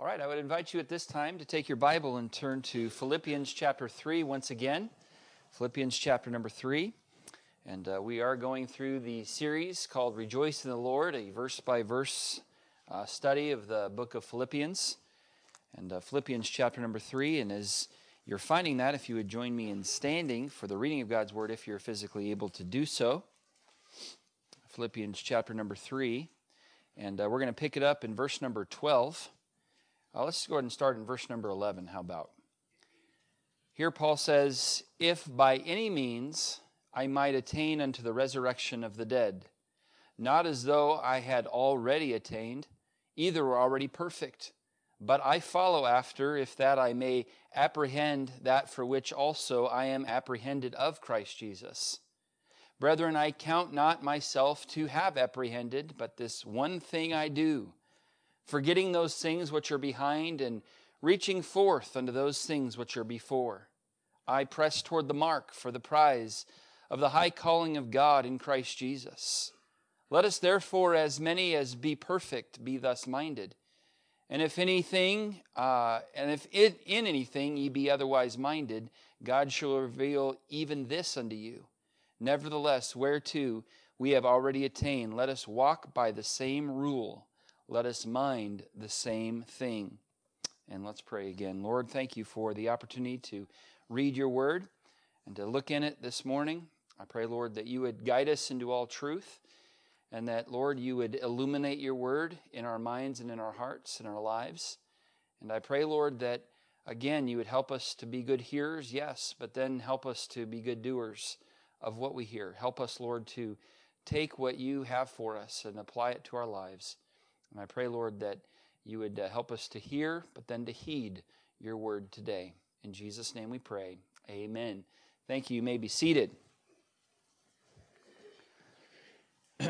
All right, I would invite you at this time to take your Bible and turn to Philippians chapter 3 once again. Philippians chapter number 3. And uh, we are going through the series called Rejoice in the Lord, a verse by verse uh, study of the book of Philippians. And uh, Philippians chapter number 3. And as you're finding that, if you would join me in standing for the reading of God's word, if you're physically able to do so. Philippians chapter number 3. And uh, we're going to pick it up in verse number 12. Uh, let's go ahead and start in verse number 11. How about? Here, Paul says, If by any means I might attain unto the resurrection of the dead, not as though I had already attained, either were already perfect, but I follow after, if that I may apprehend that for which also I am apprehended of Christ Jesus. Brethren, I count not myself to have apprehended, but this one thing I do forgetting those things which are behind and reaching forth unto those things which are before. I press toward the mark for the prize of the high calling of God in Christ Jesus. Let us therefore, as many as be perfect, be thus minded. And if anything, uh, and if it, in anything ye be otherwise minded, God shall reveal even this unto you. Nevertheless, whereto we have already attained, let us walk by the same rule let us mind the same thing. And let's pray again. Lord, thank you for the opportunity to read your word and to look in it this morning. I pray, Lord, that you would guide us into all truth and that, Lord, you would illuminate your word in our minds and in our hearts and our lives. And I pray, Lord, that again you would help us to be good hearers, yes, but then help us to be good doers of what we hear. Help us, Lord, to take what you have for us and apply it to our lives. And I pray, Lord, that you would uh, help us to hear, but then to heed your word today. In Jesus' name we pray. Amen. Thank you. You may be seated.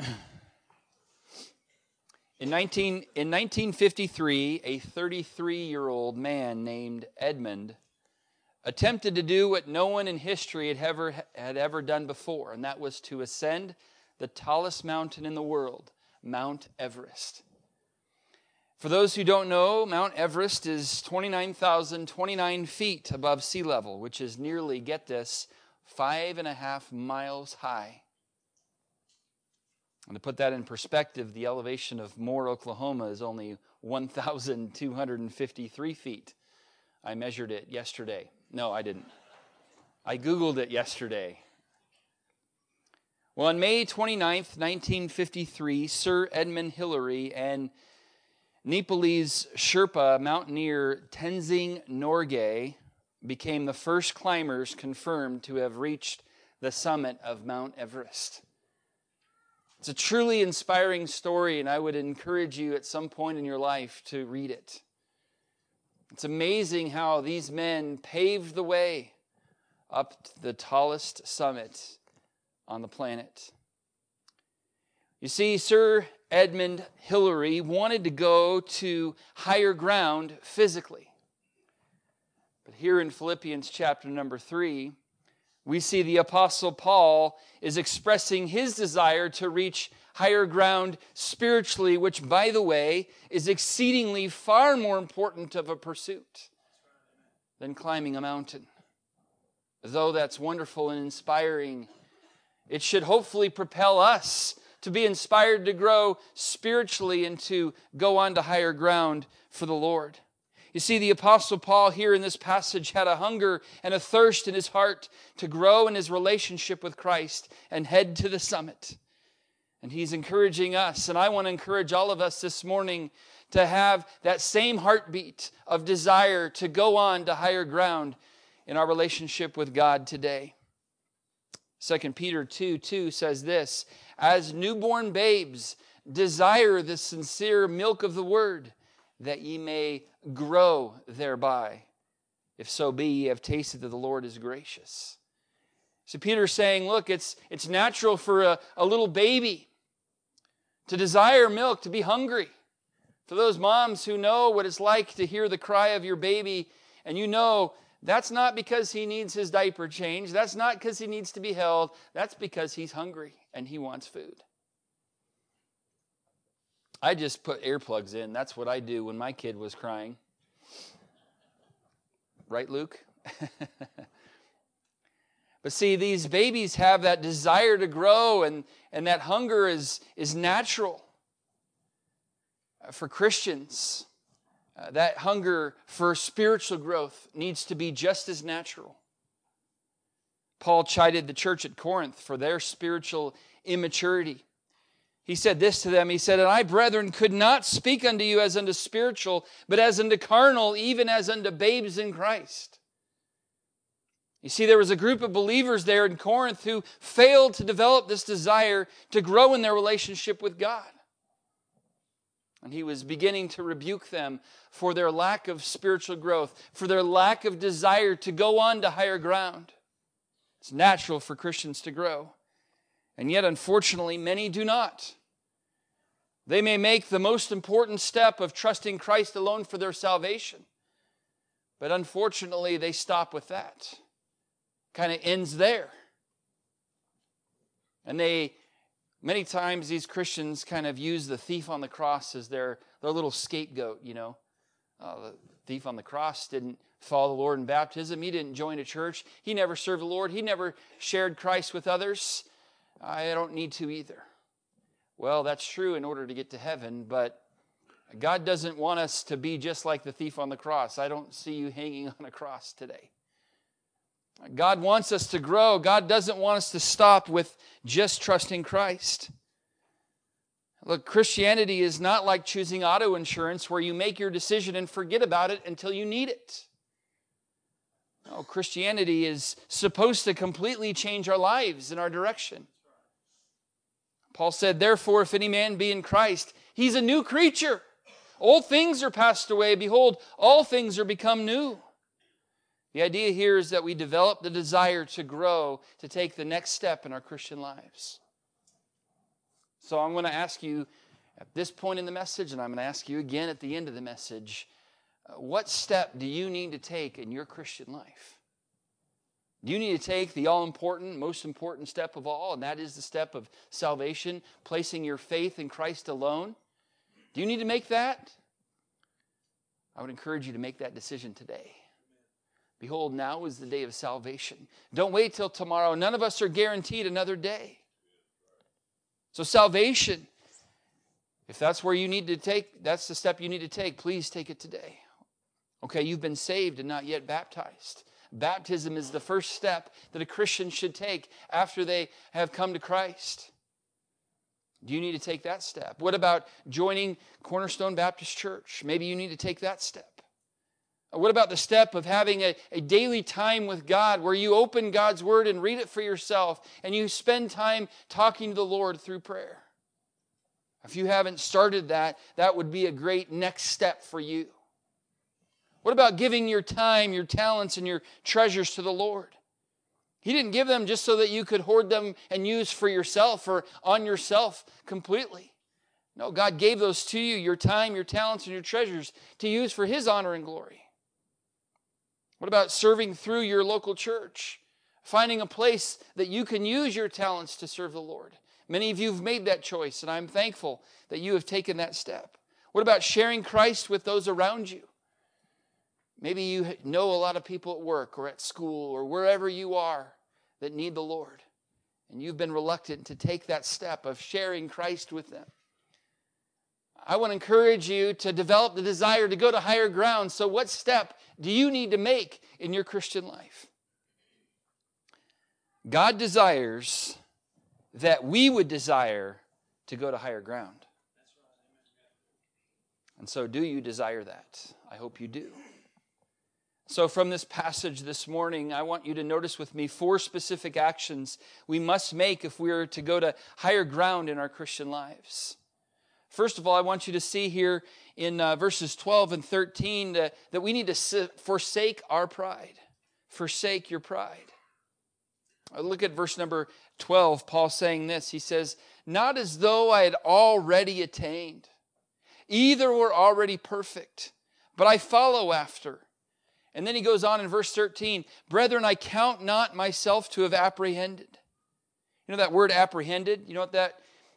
In, 19, in 1953, a 33 year old man named Edmund attempted to do what no one in history had ever, had ever done before, and that was to ascend the tallest mountain in the world, Mount Everest. For those who don't know, Mount Everest is 29,029 feet above sea level, which is nearly, get this, five and a half miles high. And to put that in perspective, the elevation of Moore, Oklahoma is only 1,253 feet. I measured it yesterday. No, I didn't. I Googled it yesterday. Well, on May 29th, 1953, Sir Edmund Hillary and Nepalese Sherpa mountaineer Tenzing Norgay became the first climbers confirmed to have reached the summit of Mount Everest. It's a truly inspiring story, and I would encourage you at some point in your life to read it. It's amazing how these men paved the way up to the tallest summit on the planet. You see, Sir Edmund Hillary wanted to go to higher ground physically. But here in Philippians chapter number three, we see the Apostle Paul is expressing his desire to reach higher ground spiritually, which, by the way, is exceedingly far more important of a pursuit than climbing a mountain. Though that's wonderful and inspiring, it should hopefully propel us to be inspired to grow spiritually and to go on to higher ground for the Lord. You see, the Apostle Paul here in this passage had a hunger and a thirst in his heart to grow in his relationship with Christ and head to the summit. And he's encouraging us, and I want to encourage all of us this morning to have that same heartbeat of desire to go on to higher ground in our relationship with God today. 2 Peter 2 2 says this as newborn babes, desire the sincere milk of the word, that ye may grow thereby. If so be ye have tasted that the Lord is gracious. So Peter's saying, look, it's, it's natural for a, a little baby to desire milk, to be hungry. For those moms who know what it's like to hear the cry of your baby, and you know that's not because he needs his diaper changed. That's not because he needs to be held. That's because he's hungry and he wants food. I just put earplugs in. That's what I do when my kid was crying. Right, Luke? but see, these babies have that desire to grow, and, and that hunger is, is natural. For Christians, uh, that hunger for spiritual growth needs to be just as natural. Paul chided the church at Corinth for their spiritual immaturity. He said this to them He said, And I, brethren, could not speak unto you as unto spiritual, but as unto carnal, even as unto babes in Christ. You see, there was a group of believers there in Corinth who failed to develop this desire to grow in their relationship with God. And he was beginning to rebuke them for their lack of spiritual growth, for their lack of desire to go on to higher ground. It's natural for Christians to grow. And yet, unfortunately, many do not. They may make the most important step of trusting Christ alone for their salvation, but unfortunately, they stop with that. Kind of ends there. And they, many times, these Christians kind of use the thief on the cross as their, their little scapegoat, you know. Uh, the thief on the cross didn't follow the Lord in baptism. He didn't join a church. He never served the Lord. He never shared Christ with others. I don't need to either. Well, that's true in order to get to heaven, but God doesn't want us to be just like the thief on the cross. I don't see you hanging on a cross today. God wants us to grow. God doesn't want us to stop with just trusting Christ. Look, Christianity is not like choosing auto insurance where you make your decision and forget about it until you need it. No, Christianity is supposed to completely change our lives and our direction. Paul said, Therefore, if any man be in Christ, he's a new creature. Old things are passed away. Behold, all things are become new. The idea here is that we develop the desire to grow, to take the next step in our Christian lives. So I'm going to ask you at this point in the message, and I'm going to ask you again at the end of the message uh, what step do you need to take in your Christian life? Do you need to take the all important, most important step of all, and that is the step of salvation, placing your faith in Christ alone? Do you need to make that? I would encourage you to make that decision today. Behold, now is the day of salvation. Don't wait till tomorrow. None of us are guaranteed another day. So, salvation, if that's where you need to take, that's the step you need to take, please take it today. Okay, you've been saved and not yet baptized. Baptism is the first step that a Christian should take after they have come to Christ. Do you need to take that step? What about joining Cornerstone Baptist Church? Maybe you need to take that step. What about the step of having a, a daily time with God where you open God's Word and read it for yourself and you spend time talking to the Lord through prayer? If you haven't started that, that would be a great next step for you. What about giving your time, your talents, and your treasures to the Lord? He didn't give them just so that you could hoard them and use for yourself or on yourself completely. No, God gave those to you, your time, your talents, and your treasures, to use for His honor and glory. What about serving through your local church? Finding a place that you can use your talents to serve the Lord. Many of you have made that choice, and I'm thankful that you have taken that step. What about sharing Christ with those around you? Maybe you know a lot of people at work or at school or wherever you are that need the Lord, and you've been reluctant to take that step of sharing Christ with them. I want to encourage you to develop the desire to go to higher ground. So, what step do you need to make in your Christian life? God desires that we would desire to go to higher ground. And so, do you desire that? I hope you do. So, from this passage this morning, I want you to notice with me four specific actions we must make if we are to go to higher ground in our Christian lives. First of all, I want you to see here in uh, verses 12 and 13 that, that we need to forsake our pride. Forsake your pride. Uh, look at verse number 12, Paul saying this. He says, Not as though I had already attained, either were already perfect, but I follow after. And then he goes on in verse 13, Brethren, I count not myself to have apprehended. You know that word apprehended? You know what that?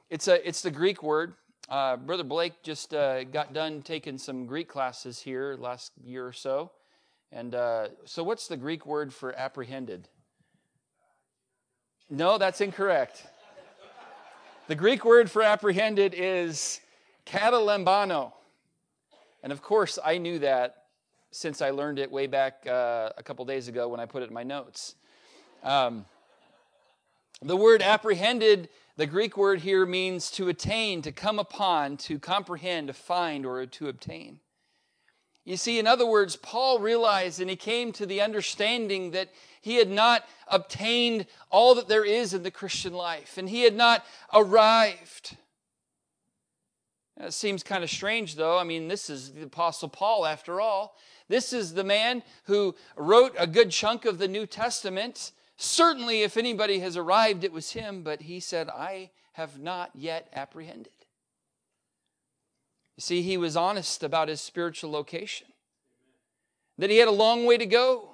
It's, a, it's the Greek word Uh, Brother Blake just uh, got done taking some Greek classes here last year or so. And uh, so, what's the Greek word for apprehended? No, that's incorrect. The Greek word for apprehended is katalambano. And of course, I knew that since I learned it way back uh, a couple days ago when I put it in my notes. Um, the word apprehended, the Greek word here means to attain, to come upon, to comprehend, to find, or to obtain. You see, in other words, Paul realized and he came to the understanding that he had not obtained all that there is in the Christian life, and he had not arrived. That seems kind of strange, though. I mean, this is the Apostle Paul, after all. This is the man who wrote a good chunk of the New Testament. Certainly, if anybody has arrived, it was him, but he said, I have not yet apprehended. You see, he was honest about his spiritual location, that he had a long way to go.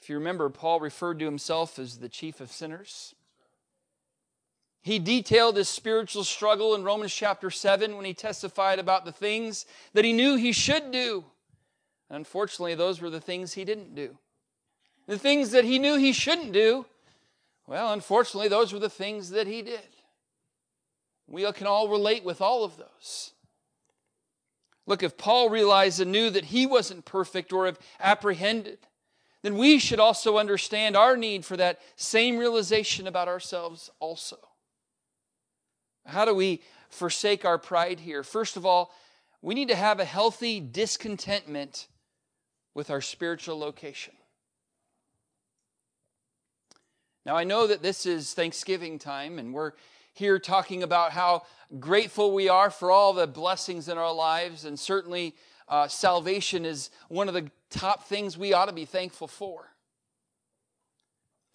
If you remember, Paul referred to himself as the chief of sinners. He detailed his spiritual struggle in Romans chapter 7 when he testified about the things that he knew he should do. Unfortunately, those were the things he didn't do. The things that he knew he shouldn't do, well, unfortunately, those were the things that he did. We can all relate with all of those. Look, if Paul realized and knew that he wasn't perfect or have apprehended, then we should also understand our need for that same realization about ourselves also. How do we forsake our pride here? First of all, we need to have a healthy discontentment with our spiritual location. Now, I know that this is Thanksgiving time, and we're here talking about how grateful we are for all the blessings in our lives, and certainly uh, salvation is one of the top things we ought to be thankful for.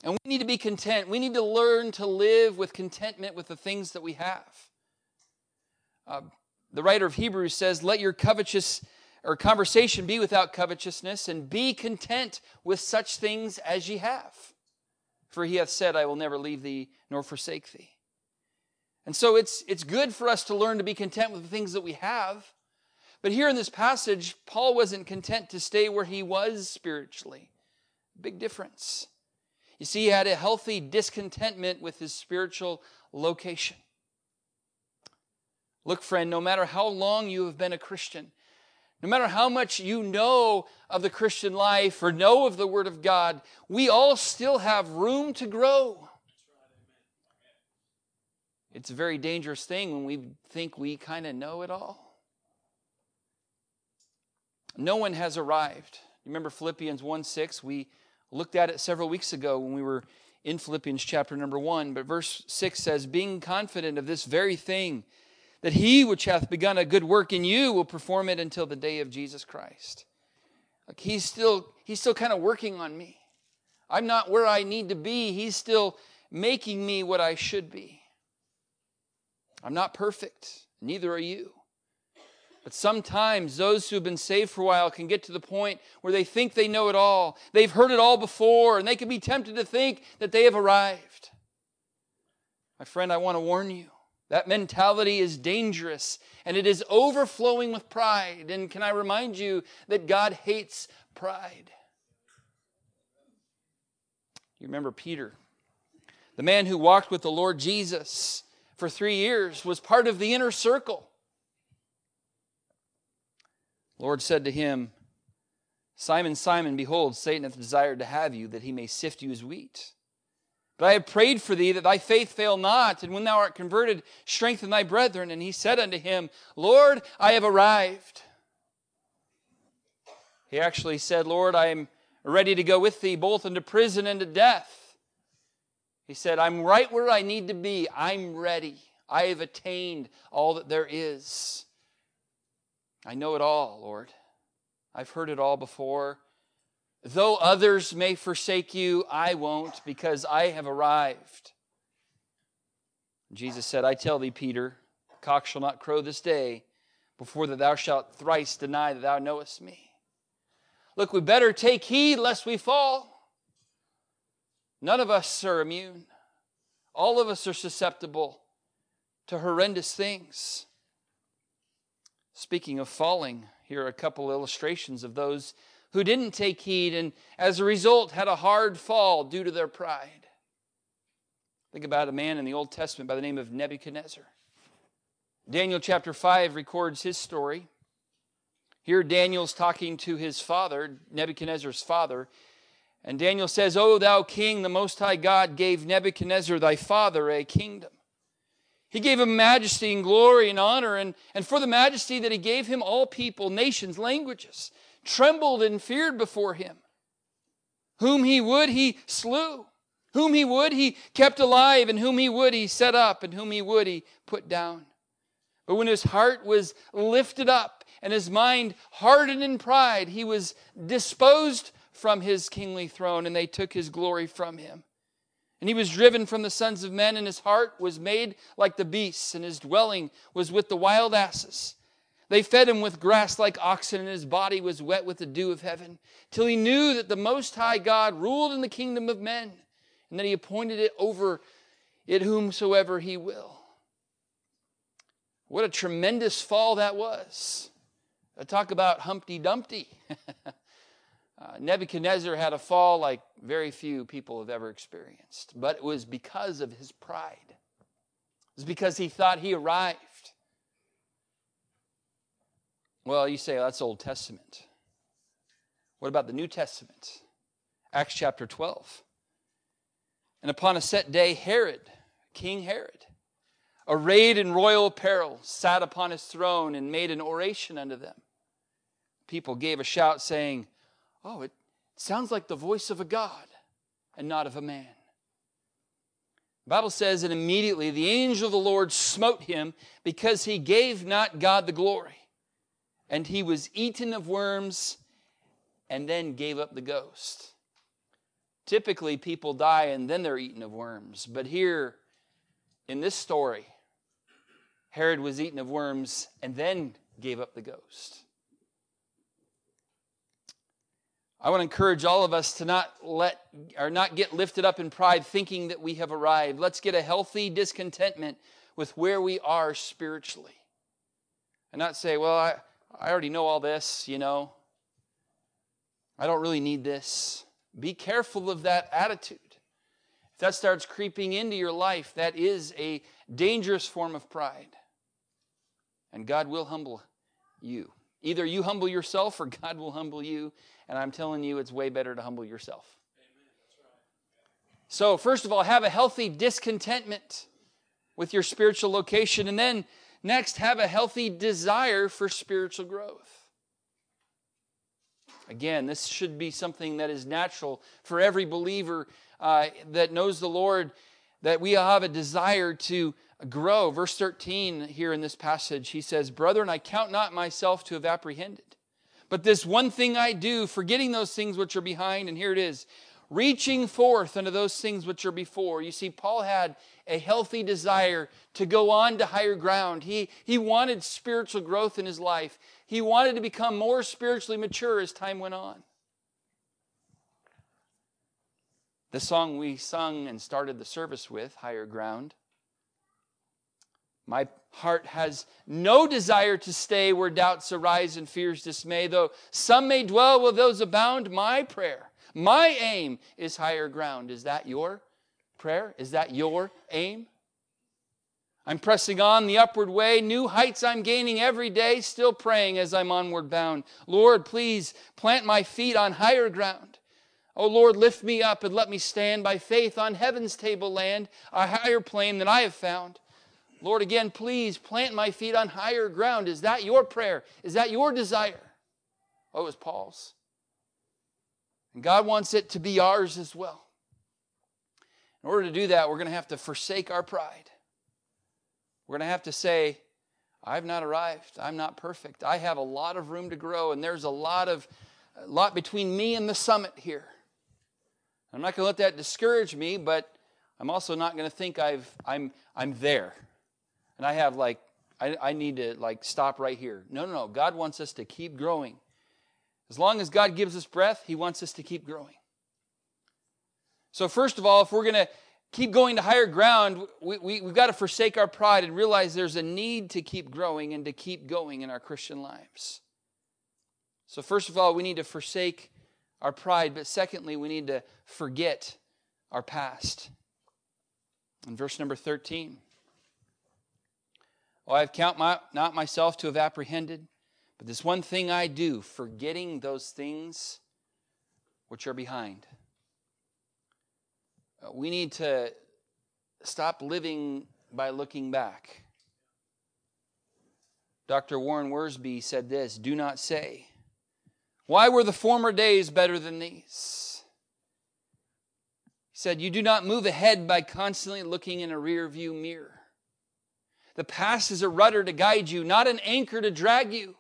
And we need to be content. We need to learn to live with contentment with the things that we have. Uh, the writer of Hebrews says, Let your covetous or conversation be without covetousness, and be content with such things as ye have. For he hath said, I will never leave thee nor forsake thee. And so it's, it's good for us to learn to be content with the things that we have. But here in this passage, Paul wasn't content to stay where he was spiritually. Big difference. You see, he had a healthy discontentment with his spiritual location. Look, friend, no matter how long you have been a Christian, no matter how much you know of the Christian life or know of the Word of God, we all still have room to grow. It's a very dangerous thing when we think we kind of know it all. No one has arrived. Remember Philippians 1 6? We looked at it several weeks ago when we were in Philippians chapter number 1. But verse 6 says, Being confident of this very thing, that he which hath begun a good work in you will perform it until the day of Jesus Christ. Like he's still, he's still kind of working on me. I'm not where I need to be. He's still making me what I should be. I'm not perfect, neither are you. But sometimes those who have been saved for a while can get to the point where they think they know it all. They've heard it all before, and they can be tempted to think that they have arrived. My friend, I want to warn you that mentality is dangerous and it is overflowing with pride. And can I remind you that God hates pride? You remember Peter, the man who walked with the Lord Jesus for three years, was part of the inner circle. Lord said to him, Simon, Simon, behold, Satan hath desired to have you, that he may sift you as wheat. But I have prayed for thee that thy faith fail not, and when thou art converted, strengthen thy brethren. And he said unto him, Lord, I have arrived. He actually said, Lord, I am ready to go with thee both into prison and to death. He said, I'm right where I need to be. I'm ready. I have attained all that there is. I know it all, Lord. I've heard it all before. Though others may forsake you, I won't, because I have arrived. Jesus said, I tell thee, Peter, the cock shall not crow this day before that thou shalt thrice deny that thou knowest me. Look, we better take heed lest we fall. None of us are immune. All of us are susceptible to horrendous things. Speaking of falling, here are a couple illustrations of those who didn't take heed and as a result had a hard fall due to their pride. Think about a man in the Old Testament by the name of Nebuchadnezzar. Daniel chapter 5 records his story. Here, Daniel's talking to his father, Nebuchadnezzar's father. And Daniel says, O thou king, the Most High God gave Nebuchadnezzar thy father a kingdom. He gave him majesty and glory and honor, and, and for the majesty that he gave him, all people, nations, languages trembled and feared before him. Whom he would, he slew. Whom he would, he kept alive, and whom he would, he set up, and whom he would, he put down. But when his heart was lifted up and his mind hardened in pride, he was disposed from his kingly throne, and they took his glory from him. And he was driven from the sons of men, and his heart was made like the beasts, and his dwelling was with the wild asses. They fed him with grass like oxen, and his body was wet with the dew of heaven, till he knew that the Most High God ruled in the kingdom of men, and that he appointed it over it whomsoever he will. What a tremendous fall that was. I talk about Humpty Dumpty. uh, Nebuchadnezzar had a fall like very few people have ever experienced, but it was because of his pride. It was because he thought he arrived. Well, you say, oh, that's Old Testament. What about the New Testament? Acts chapter 12. And upon a set day, Herod, King Herod, arrayed in royal apparel, sat upon his throne and made an oration unto them. People gave a shout, saying, Oh, it sounds like the voice of a God and not of a man. The Bible says, And immediately the angel of the Lord smote him because he gave not God the glory. And he was eaten of worms and then gave up the ghost. Typically, people die and then they're eaten of worms. But here in this story, Herod was eaten of worms and then gave up the ghost. I want to encourage all of us to not let or not get lifted up in pride thinking that we have arrived. Let's get a healthy discontentment with where we are spiritually. And not say, well, I, I already know all this, you know. I don't really need this. Be careful of that attitude. If that starts creeping into your life, that is a dangerous form of pride. And God will humble you. Either you humble yourself or God will humble you. And I'm telling you, it's way better to humble yourself. So, first of all, have a healthy discontentment with your spiritual location. And then, next, have a healthy desire for spiritual growth. Again, this should be something that is natural for every believer uh, that knows the Lord, that we have a desire to grow. Verse 13 here in this passage, he says, Brethren, I count not myself to have apprehended. But this one thing I do, forgetting those things which are behind, and here it is, reaching forth unto those things which are before. You see, Paul had a healthy desire to go on to higher ground. He, he wanted spiritual growth in his life. He wanted to become more spiritually mature as time went on. The song we sung and started the service with, Higher Ground. My heart has no desire to stay where doubts arise and fears dismay, though some may dwell where those abound. My prayer, my aim is higher ground. Is that your prayer? Is that your aim? I'm pressing on the upward way, new heights I'm gaining every day, still praying as I'm onward bound. Lord, please plant my feet on higher ground. Oh Lord, lift me up and let me stand by faith on heaven's table land, a higher plane than I have found. Lord, again, please plant my feet on higher ground. Is that your prayer? Is that your desire? Oh, it was Paul's. And God wants it to be ours as well. In order to do that, we're going to have to forsake our pride. We're going to have to say, I've not arrived. I'm not perfect. I have a lot of room to grow, and there's a lot of a lot between me and the summit here. I'm not going to let that discourage me, but I'm also not going to think I've I'm I'm there and I have like, I, I need to like stop right here. No, no, no. God wants us to keep growing. As long as God gives us breath, He wants us to keep growing. So, first of all, if we're going to keep going to higher ground, we, we, we've got to forsake our pride and realize there's a need to keep growing and to keep going in our Christian lives. So, first of all, we need to forsake our pride, but secondly, we need to forget our past. In verse number 13, Oh, I have count my, not myself to have apprehended, but this one thing I do, forgetting those things which are behind. Uh, we need to stop living by looking back. Dr. Warren Wiersbe said this Do not say, Why were the former days better than these? He said, You do not move ahead by constantly looking in a rear view mirror. The past is a rudder to guide you, not an anchor to drag you.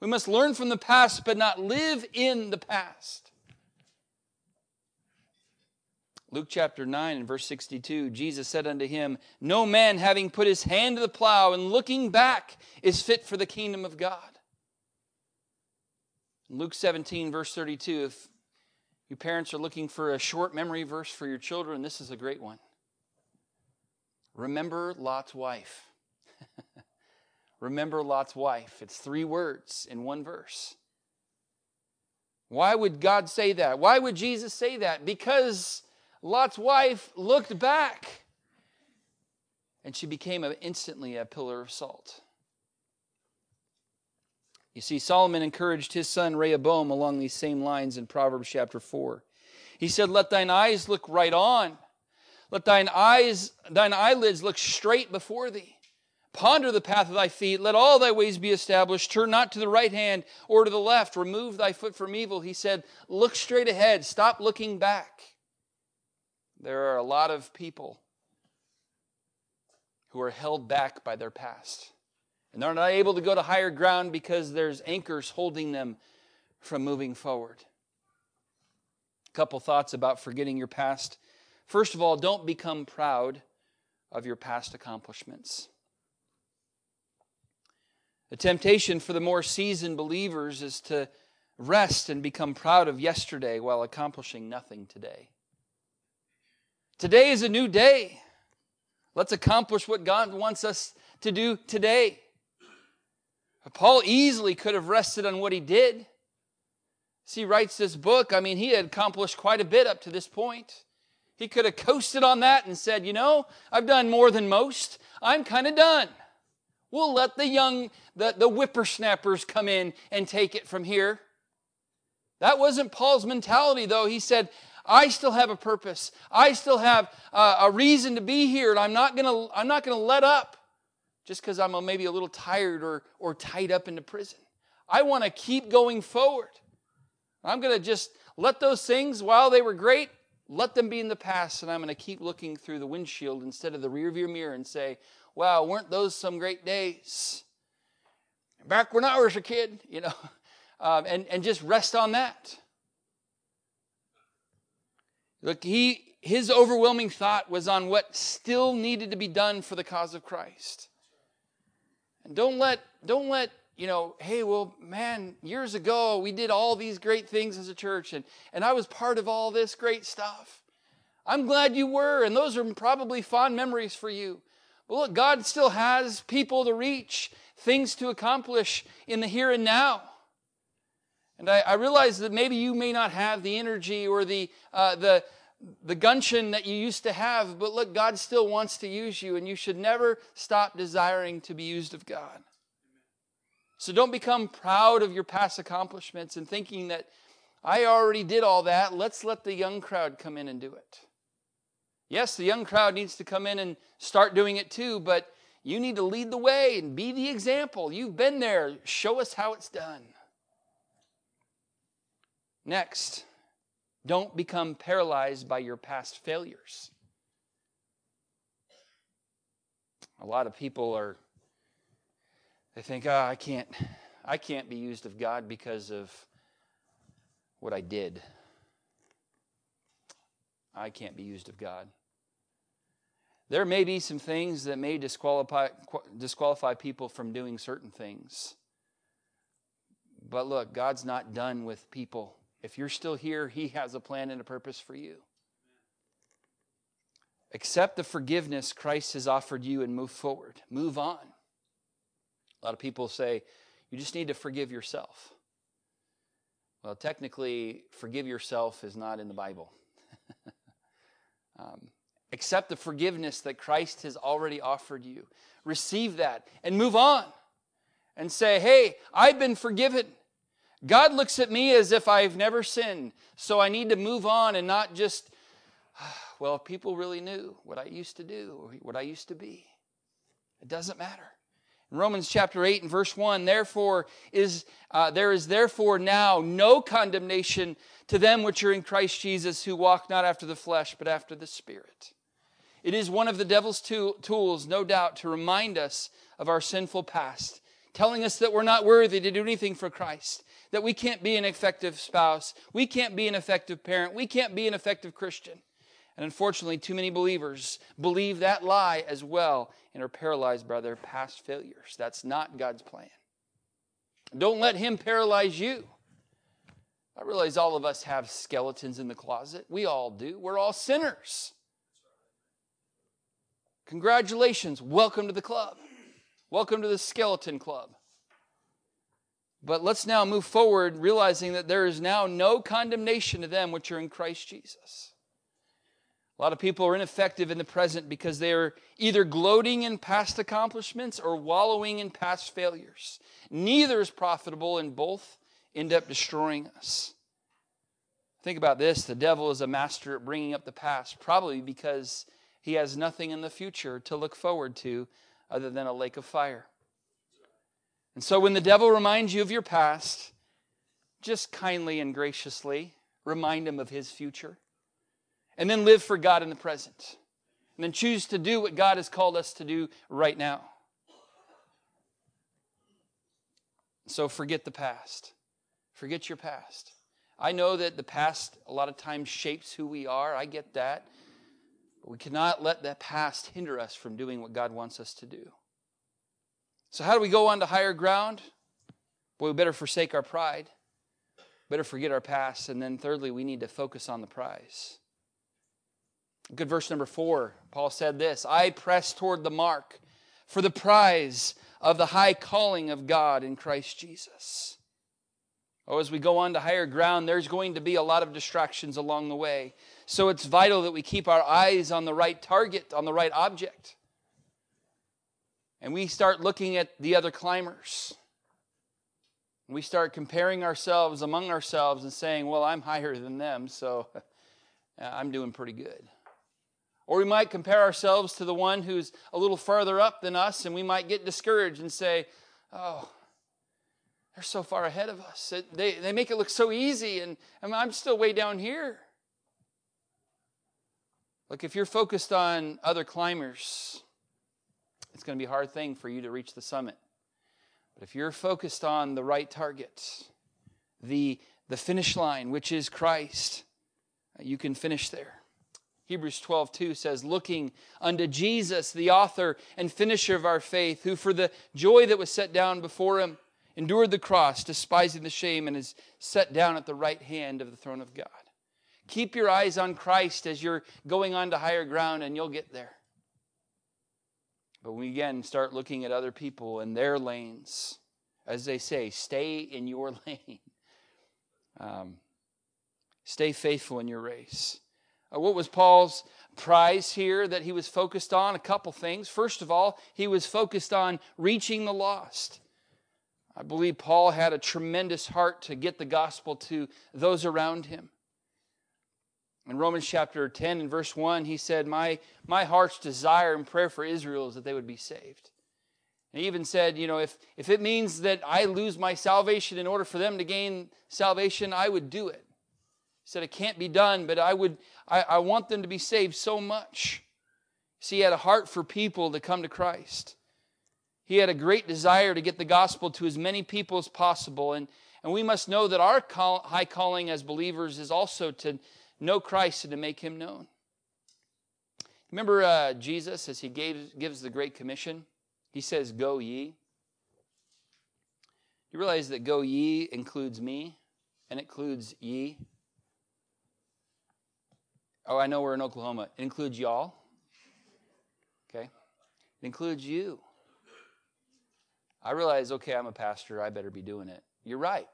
We must learn from the past, but not live in the past. Luke chapter 9 and verse 62 Jesus said unto him, No man having put his hand to the plow and looking back is fit for the kingdom of God. Luke 17, verse 32, if your parents are looking for a short memory verse for your children, this is a great one. Remember Lot's wife. Remember Lot's wife. It's three words in one verse. Why would God say that? Why would Jesus say that? Because Lot's wife looked back and she became instantly a pillar of salt. You see, Solomon encouraged his son Rehoboam along these same lines in Proverbs chapter 4. He said, Let thine eyes look right on. Let thine eyes, thine eyelids look straight before thee. Ponder the path of thy feet. Let all thy ways be established. Turn not to the right hand or to the left. Remove thy foot from evil. He said, Look straight ahead. Stop looking back. There are a lot of people who are held back by their past. And they're not able to go to higher ground because there's anchors holding them from moving forward. A couple thoughts about forgetting your past. First of all, don't become proud of your past accomplishments. The temptation for the more seasoned believers is to rest and become proud of yesterday while accomplishing nothing today. Today is a new day. Let's accomplish what God wants us to do today. Paul easily could have rested on what he did. As he writes this book, I mean, he had accomplished quite a bit up to this point. He could have coasted on that and said, You know, I've done more than most. I'm kind of done. We'll let the young, the, the whippersnappers come in and take it from here. That wasn't Paul's mentality, though. He said, I still have a purpose. I still have uh, a reason to be here, and I'm not gonna, I'm not gonna let up just because I'm maybe a little tired or, or tied up into prison. I want to keep going forward. I'm to just let those things, while they were great, let them be in the past, and I'm going to keep looking through the windshield instead of the rearview mirror and say, wow, weren't those some great days? Back when I was a kid, you know, um, and, and just rest on that. Look, he, his overwhelming thought was on what still needed to be done for the cause of Christ. And don't let, don't let, you know, hey, well, man, years ago we did all these great things as a church, and, and I was part of all this great stuff. I'm glad you were, and those are probably fond memories for you. But look, God still has people to reach, things to accomplish in the here and now. And I, I realize that maybe you may not have the energy or the, uh, the, the that you used to have, but look, God still wants to use you, and you should never stop desiring to be used of God. So don't become proud of your past accomplishments and thinking that I already did all that. Let's let the young crowd come in and do it. Yes, the young crowd needs to come in and start doing it too, but you need to lead the way and be the example. You've been there. Show us how it's done. Next, don't become paralyzed by your past failures. A lot of people are they think, "Oh, I can't I can't be used of God because of what I did. I can't be used of God." There may be some things that may disqualify, disqualify people from doing certain things. But look, God's not done with people. If you're still here, He has a plan and a purpose for you. Accept the forgiveness Christ has offered you and move forward. Move on. A lot of people say, you just need to forgive yourself. Well, technically, forgive yourself is not in the Bible. um, accept the forgiveness that Christ has already offered you. Receive that and move on and say, hey, I've been forgiven. God looks at me as if I've never sinned, so I need to move on and not just, well, if people really knew what I used to do or what I used to be. It doesn't matter. In Romans chapter 8 and verse 1, therefore is uh, there is therefore now no condemnation to them which are in Christ Jesus who walk not after the flesh but after the Spirit. It is one of the devil's tools, no doubt, to remind us of our sinful past, telling us that we're not worthy to do anything for Christ, that we can't be an effective spouse, we can't be an effective parent, we can't be an effective Christian. And unfortunately, too many believers believe that lie as well and are paralyzed by their past failures. That's not God's plan. Don't let Him paralyze you. I realize all of us have skeletons in the closet. We all do. We're all sinners. Congratulations. Welcome to the club. Welcome to the skeleton club. But let's now move forward, realizing that there is now no condemnation to them which are in Christ Jesus. A lot of people are ineffective in the present because they are either gloating in past accomplishments or wallowing in past failures. Neither is profitable, and both end up destroying us. Think about this the devil is a master at bringing up the past, probably because he has nothing in the future to look forward to other than a lake of fire. And so when the devil reminds you of your past, just kindly and graciously remind him of his future and then live for God in the present. And then choose to do what God has called us to do right now. So forget the past. Forget your past. I know that the past a lot of times shapes who we are. I get that. But we cannot let that past hinder us from doing what God wants us to do. So, how do we go on to higher ground? Well, we better forsake our pride, better forget our past, and then thirdly, we need to focus on the prize. Good verse number four. Paul said this I press toward the mark for the prize of the high calling of God in Christ Jesus. Oh, as we go on to higher ground, there's going to be a lot of distractions along the way. So it's vital that we keep our eyes on the right target, on the right object. And we start looking at the other climbers. We start comparing ourselves among ourselves and saying, well, I'm higher than them, so uh, I'm doing pretty good. Or we might compare ourselves to the one who's a little further up than us, and we might get discouraged and say, Oh, they're so far ahead of us. They, they make it look so easy, and I'm still way down here. Look, if you're focused on other climbers, it's going to be a hard thing for you to reach the summit. But if you're focused on the right target, the, the finish line, which is Christ, uh, you can finish there. Hebrews 12, 2 says, Looking unto Jesus, the author and finisher of our faith, who for the joy that was set down before him endured the cross, despising the shame, and is set down at the right hand of the throne of God. Keep your eyes on Christ as you're going on to higher ground, and you'll get there. But we again start looking at other people and their lanes, as they say, stay in your lane. Um, stay faithful in your race. Uh, what was Paul's prize here that he was focused on? A couple things. First of all, he was focused on reaching the lost. I believe Paul had a tremendous heart to get the gospel to those around him. In Romans chapter 10 and verse 1, he said, My, my heart's desire and prayer for Israel is that they would be saved. And he even said, You know, if, if it means that I lose my salvation in order for them to gain salvation, I would do it. He said, It can't be done, but I would I, I want them to be saved so much. See, he had a heart for people to come to Christ. He had a great desire to get the gospel to as many people as possible. And, and we must know that our call, high calling as believers is also to know Christ and to make him known. Remember uh, Jesus as he gave, gives the Great Commission? He says, Go ye. You realize that go ye includes me and includes ye? Oh, I know we're in Oklahoma. It includes y'all. Okay? It includes you. I realize, okay, I'm a pastor, I better be doing it. You're right.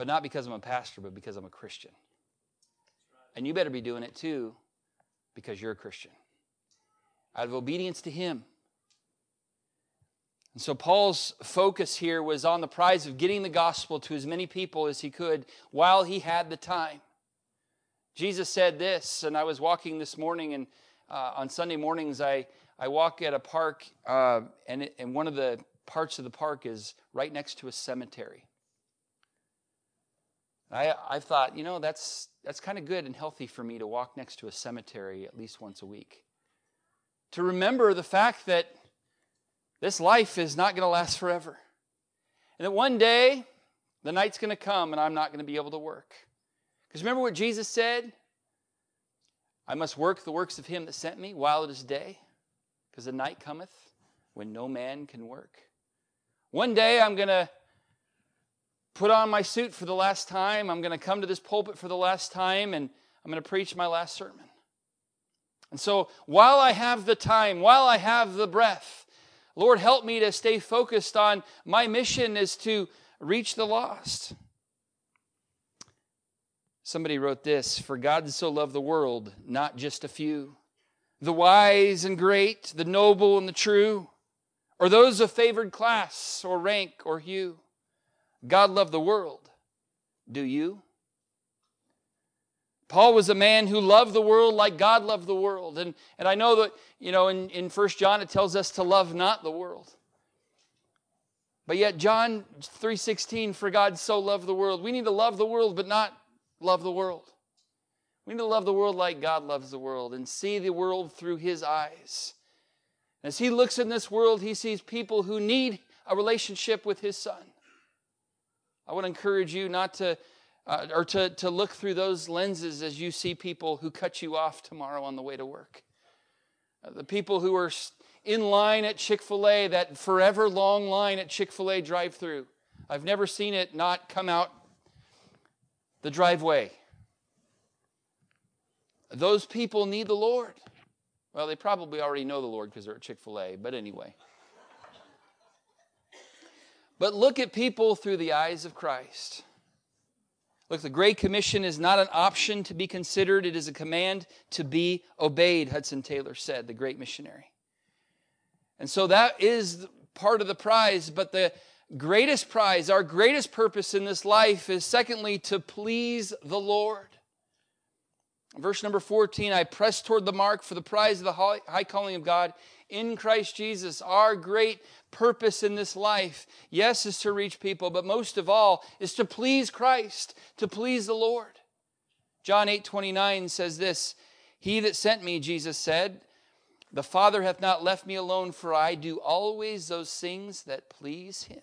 But not because I'm a pastor, but because I'm a Christian. And you better be doing it too because you're a Christian. Out of obedience to Him. And so Paul's focus here was on the prize of getting the gospel to as many people as he could while he had the time. Jesus said this, and I was walking this morning, and uh, on Sunday mornings, I, I walk at a park, uh, and, it, and one of the parts of the park is right next to a cemetery. I, I thought, you know, that's, that's kind of good and healthy for me to walk next to a cemetery at least once a week. To remember the fact that this life is not going to last forever. And that one day, the night's going to come and I'm not going to be able to work. Because remember what Jesus said? I must work the works of him that sent me while it is day, because the night cometh when no man can work. One day I'm going to put on my suit for the last time. I'm going to come to this pulpit for the last time, and I'm going to preach my last sermon. And so while I have the time, while I have the breath, Lord, help me to stay focused on my mission is to reach the lost. Somebody wrote this For God so loved the world, not just a few, the wise and great, the noble and the true, or those of favored class or rank or hue. God loved the world. Do you? Paul was a man who loved the world like God loved the world. And, and I know that, you know, in, in 1 John it tells us to love not the world. But yet John 3:16, for God so loved the world. We need to love the world, but not love the world. We need to love the world like God loves the world and see the world through his eyes. As he looks in this world, he sees people who need a relationship with his son. I want to encourage you not to, uh, or to, to look through those lenses as you see people who cut you off tomorrow on the way to work. Uh, the people who are in line at Chick fil A, that forever long line at Chick fil A drive through. I've never seen it not come out the driveway. Those people need the Lord. Well, they probably already know the Lord because they're at Chick fil A, but anyway. But look at people through the eyes of Christ. Look, the Great Commission is not an option to be considered, it is a command to be obeyed, Hudson Taylor said, the great missionary. And so that is part of the prize, but the greatest prize, our greatest purpose in this life is secondly to please the Lord. Verse number 14 I press toward the mark for the prize of the high calling of God in Christ Jesus. Our great purpose in this life, yes, is to reach people, but most of all is to please Christ, to please the Lord. John 8 29 says this He that sent me, Jesus said, the Father hath not left me alone, for I do always those things that please him.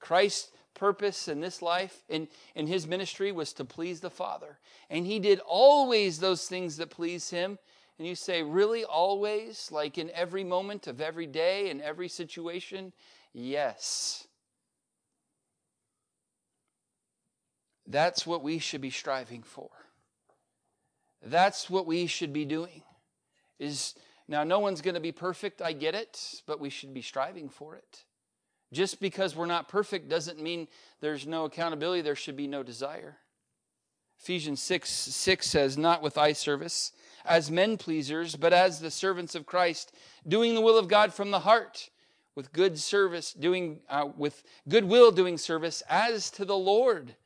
Christ's purpose in this life, in, in his ministry, was to please the Father. And he did always those things that please him. And you say, really, always? Like in every moment of every day, in every situation? Yes. That's what we should be striving for. That's what we should be doing. Is now no one's going to be perfect, I get it, but we should be striving for it. Just because we're not perfect doesn't mean there's no accountability, there should be no desire. Ephesians 6 6 says, Not with eye service, as men pleasers, but as the servants of Christ, doing the will of God from the heart, with good service, doing uh, with good will doing service as to the Lord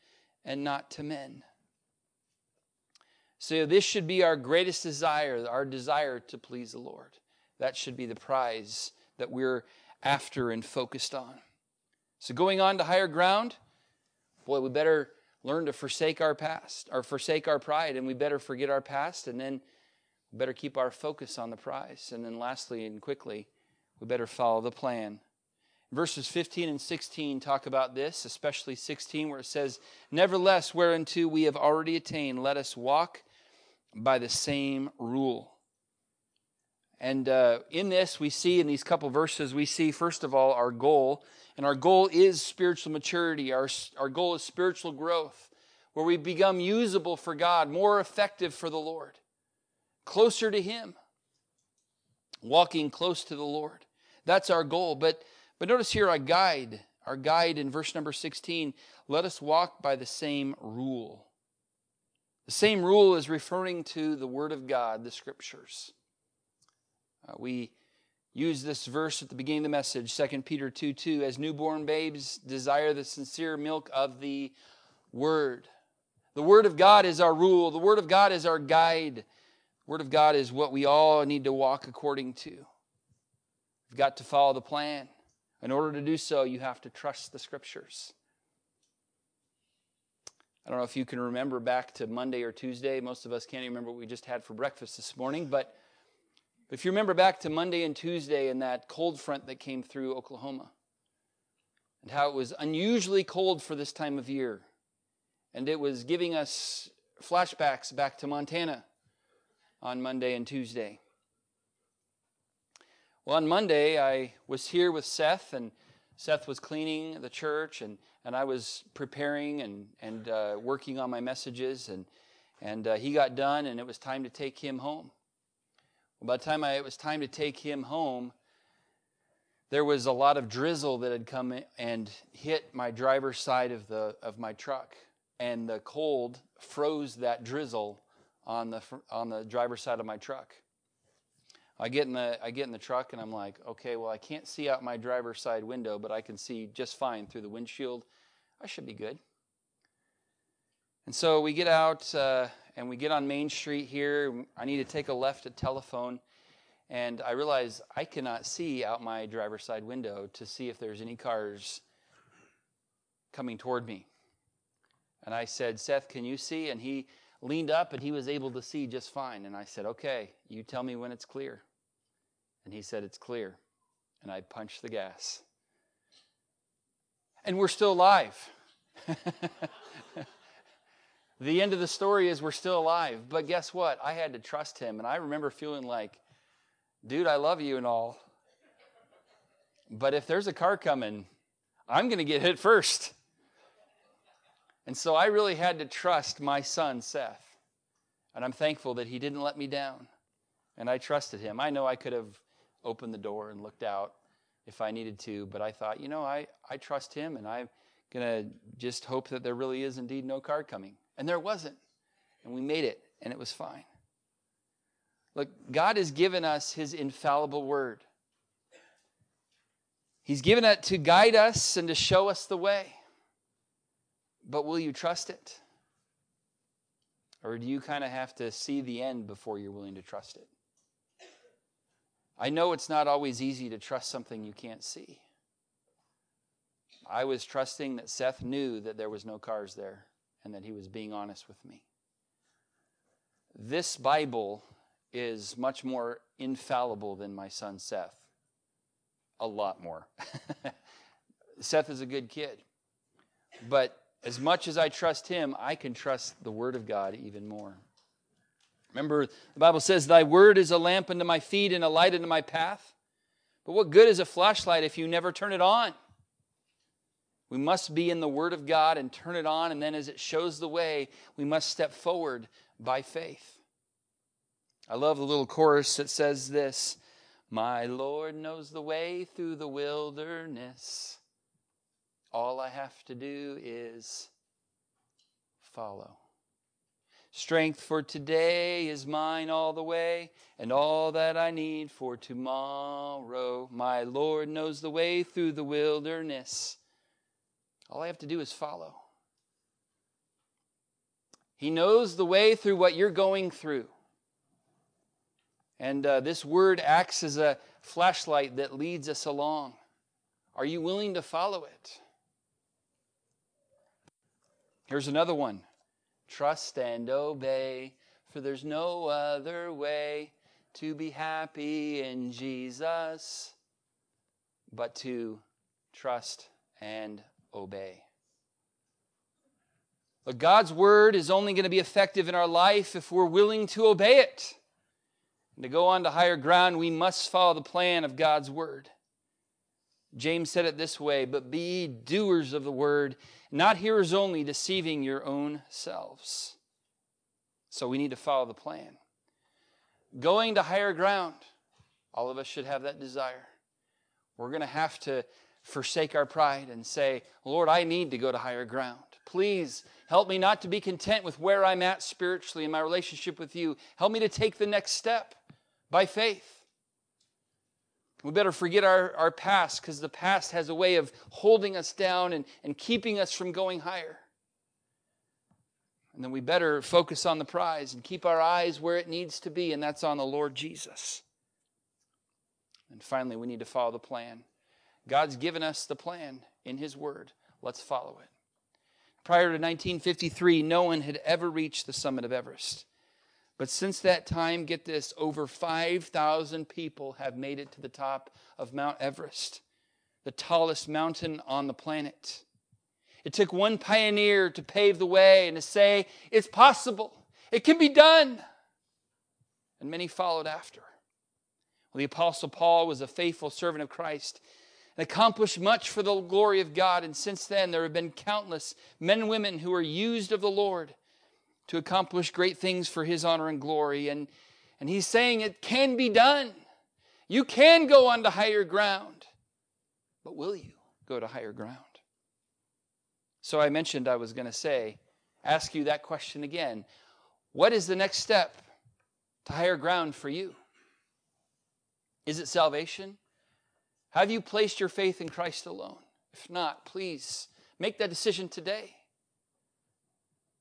and not to men. So this should be our greatest desire, our desire to please the Lord. That should be the prize that we're after and focused on. So, going on to higher ground, boy, we better learn to forsake our past or forsake our pride, and we better forget our past, and then better keep our focus on the prize. And then, lastly and quickly, we better follow the plan. Verses 15 and 16 talk about this, especially 16, where it says, Nevertheless, whereunto we have already attained, let us walk by the same rule. And uh, in this, we see in these couple verses, we see, first of all, our goal. And our goal is spiritual maturity, our, our goal is spiritual growth, where we become usable for God, more effective for the Lord, closer to Him. walking close to the Lord. That's our goal. But, but notice here our guide, our guide in verse number 16, let us walk by the same rule. The same rule is referring to the Word of God, the Scriptures. Uh, we use this verse at the beginning of the message, 2 Peter 2 2, as newborn babes desire the sincere milk of the Word. The Word of God is our rule, the Word of God is our guide. The Word of God is what we all need to walk according to. You've got to follow the plan. In order to do so, you have to trust the Scriptures. I don't know if you can remember back to Monday or Tuesday. Most of us can't even remember what we just had for breakfast this morning. But if you remember back to Monday and Tuesday and that cold front that came through Oklahoma, and how it was unusually cold for this time of year, and it was giving us flashbacks back to Montana on Monday and Tuesday. Well, on Monday, I was here with Seth, and Seth was cleaning the church, and, and I was preparing and, and uh, working on my messages, and, and uh, he got done, and it was time to take him home. By the time I, it was time to take him home, there was a lot of drizzle that had come and hit my driver's side of, the, of my truck, and the cold froze that drizzle on the, on the driver's side of my truck. I get in the I get in the truck and I'm like, okay, well I can't see out my driver's side window, but I can see just fine through the windshield. I should be good. And so we get out uh, and we get on Main Street here. I need to take a left at telephone, and I realize I cannot see out my driver's side window to see if there's any cars coming toward me. And I said, Seth, can you see? And he leaned up and he was able to see just fine. And I said, Okay, you tell me when it's clear. And he said, It's clear. And I punched the gas. And we're still alive. the end of the story is we're still alive. But guess what? I had to trust him. And I remember feeling like, dude, I love you and all. But if there's a car coming, I'm going to get hit first. And so I really had to trust my son, Seth. And I'm thankful that he didn't let me down. And I trusted him. I know I could have opened the door and looked out if I needed to, but I thought, you know, I, I trust him and I'm going to just hope that there really is indeed no car coming. And there wasn't. And we made it, and it was fine. Look, God has given us his infallible word. He's given it to guide us and to show us the way. But will you trust it? Or do you kind of have to see the end before you're willing to trust it? I know it's not always easy to trust something you can't see. I was trusting that Seth knew that there was no cars there and that he was being honest with me. This Bible is much more infallible than my son Seth. A lot more. Seth is a good kid. But as much as I trust him, I can trust the Word of God even more. Remember, the Bible says, Thy word is a lamp unto my feet and a light unto my path. But what good is a flashlight if you never turn it on? We must be in the Word of God and turn it on, and then as it shows the way, we must step forward by faith. I love the little chorus that says this My Lord knows the way through the wilderness. All I have to do is follow. Strength for today is mine all the way, and all that I need for tomorrow. My Lord knows the way through the wilderness. All I have to do is follow. He knows the way through what you're going through. And uh, this word acts as a flashlight that leads us along. Are you willing to follow it? Here's another one Trust and obey, for there's no other way to be happy in Jesus but to trust and obey. But God's word is only going to be effective in our life if we're willing to obey it. And to go on to higher ground, we must follow the plan of God's word. James said it this way But be doers of the word, not hearers only, deceiving your own selves. So we need to follow the plan. Going to higher ground. All of us should have that desire. We're going to have to forsake our pride and say, Lord, I need to go to higher ground. Please help me not to be content with where I'm at spiritually in my relationship with you. Help me to take the next step by faith. We better forget our, our past because the past has a way of holding us down and, and keeping us from going higher. And then we better focus on the prize and keep our eyes where it needs to be, and that's on the Lord Jesus. And finally, we need to follow the plan. God's given us the plan in His Word. Let's follow it. Prior to 1953, no one had ever reached the summit of Everest. But since that time, get this, over 5,000 people have made it to the top of Mount Everest, the tallest mountain on the planet. It took one pioneer to pave the way and to say, it's possible, it can be done. And many followed after. Well, the Apostle Paul was a faithful servant of Christ accomplished much for the glory of God. And since then, there have been countless men and women who are used of the Lord to accomplish great things for his honor and glory. And, and he's saying it can be done. You can go on to higher ground. But will you go to higher ground? So I mentioned I was going to say, ask you that question again. What is the next step to higher ground for you? Is it salvation? Have you placed your faith in Christ alone? If not, please make that decision today.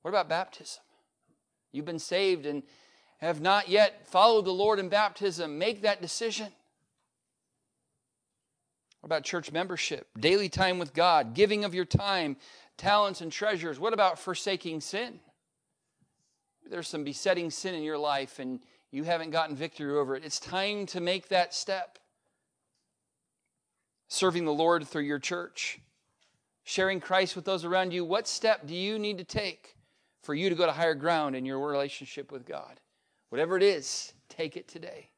What about baptism? You've been saved and have not yet followed the Lord in baptism. Make that decision. What about church membership, daily time with God, giving of your time, talents, and treasures? What about forsaking sin? There's some besetting sin in your life and you haven't gotten victory over it. It's time to make that step. Serving the Lord through your church, sharing Christ with those around you. What step do you need to take for you to go to higher ground in your relationship with God? Whatever it is, take it today.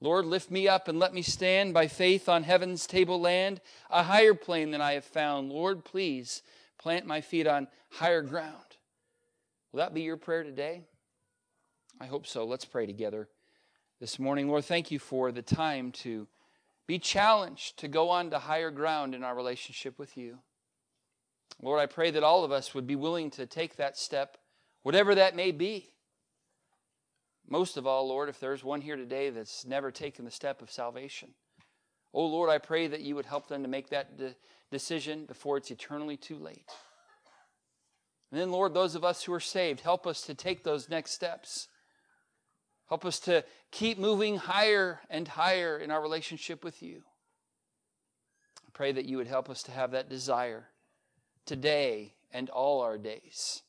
Lord, lift me up and let me stand by faith on heaven's tableland, a higher plane than I have found. Lord, please plant my feet on higher ground. Will that be your prayer today? I hope so. Let's pray together this morning. Lord, thank you for the time to be challenged to go on to higher ground in our relationship with you. Lord, I pray that all of us would be willing to take that step, whatever that may be. Most of all, Lord, if there's one here today that's never taken the step of salvation, oh Lord, I pray that you would help them to make that de- decision before it's eternally too late. And then, Lord, those of us who are saved, help us to take those next steps. Help us to keep moving higher and higher in our relationship with you. I pray that you would help us to have that desire today and all our days.